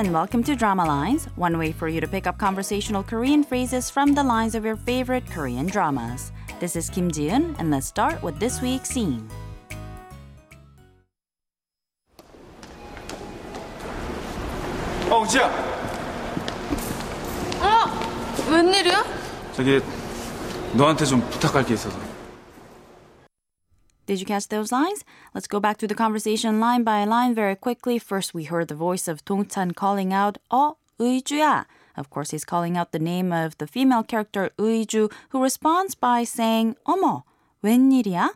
and welcome to Drama Lines, one way for you to pick up conversational Korean phrases from the lines of your favorite Korean dramas. This is Kim Jiun, and let's start with this week's scene. 어, 우지야. 어? 웬일이야? 저기 너한테 좀 부탁할 게 있어서. Did you catch those lines? Let's go back to the conversation line by line very quickly. First, we heard the voice of Dong-chan calling out, 어, 의주야. Of course, he's calling out the name of the female character 의주, who responds by saying, 어머, 웬일이야?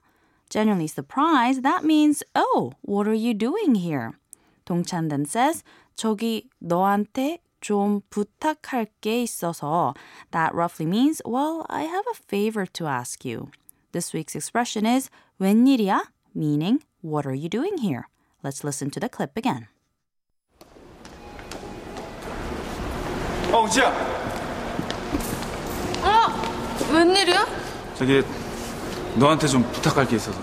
Generally surprised, that means, oh, what are you doing here? Dong-chan then says, 저기 너한테 좀 부탁할 게 있어서. That roughly means, well, I have a favor to ask you. This week's expression is 웬일이야? meaning what are you doing here? Let's listen to the clip again. 어, 우지야. 어? 웬일이야? 저기 너한테 좀 부탁할 게 있어서.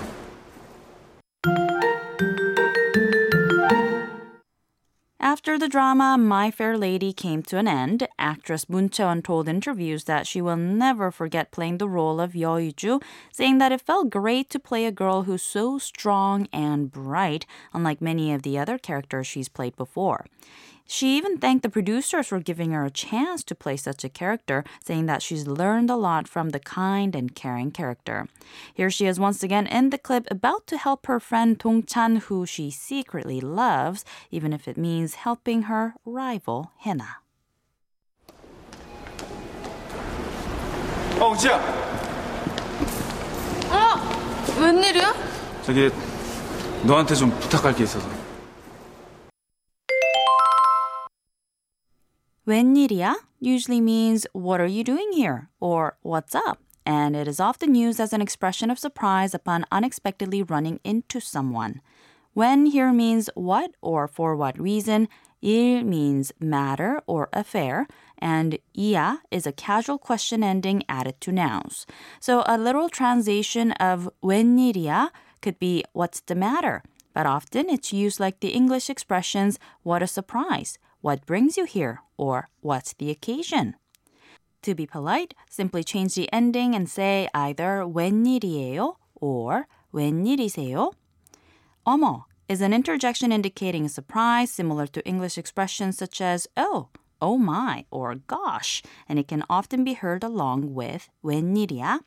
After the drama My Fair Lady came to an end, actress Moon Chae-won told interviews that she will never forget playing the role of Yeo Ju, saying that it felt great to play a girl who's so strong and bright, unlike many of the other characters she's played before. She even thanked the producers for giving her a chance to play such a character, saying that she's learned a lot from the kind and caring character. Here she is once again in the clip about to help her friend Dong Chan, who she secretly loves, even if it means helping her rival Hina. 어, 우지야. 어? 웬일이야? 저기 너한테 좀 부탁할 게 있어서. 웬일이야 usually means what are you doing here or what's up and it is often used as an expression of surprise upon unexpectedly running into someone. When here means what or for what reason, 일 means matter or affair, and 이야 is a casual question ending added to nouns. So a literal translation of 웬일이야 could be what's the matter, but often it's used like the English expressions what a surprise, what brings you here, or what's the occasion. To be polite, simply change the ending and say either 웬일이에요 or 웬일이세요. 어머 is an interjection indicating a surprise similar to English expressions such as oh, oh my, or gosh, and it can often be heard along with 웬일이야.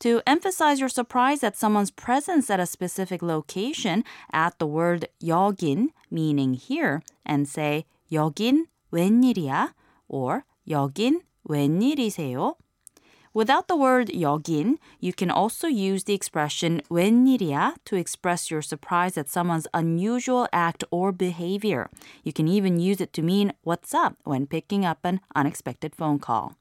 To emphasize your surprise at someone's presence at a specific location, add the word 여긴, meaning here, and say 여긴 웬일이야? or 여긴 웬일이세요? Without the word 여긴, you can also use the expression 웬일이야 to express your surprise at someone's unusual act or behavior. You can even use it to mean what's up when picking up an unexpected phone call.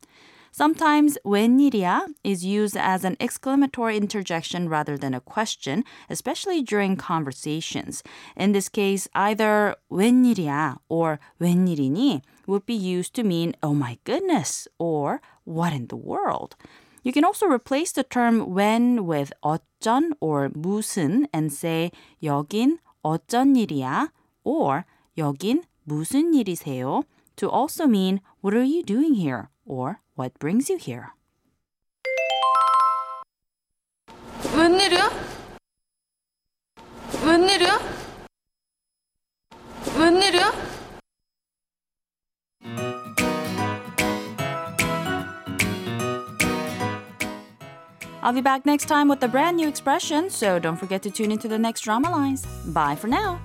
Sometimes 웬일이야 is used as an exclamatory interjection rather than a question, especially during conversations. In this case, either 웬일이야 or 웬일이니 would be used to mean oh my goodness or what in the world. You can also replace the term when with 어쩐 or 무슨 and say 여긴 어쩐 일이야 or 여긴 무슨 일이세요 to also mean what are you doing here or what brings you here. 웬일이야? 웬일이야? 웬일이야? I'll be back next time with a brand new expression, so don't forget to tune into the next drama lines. Bye for now.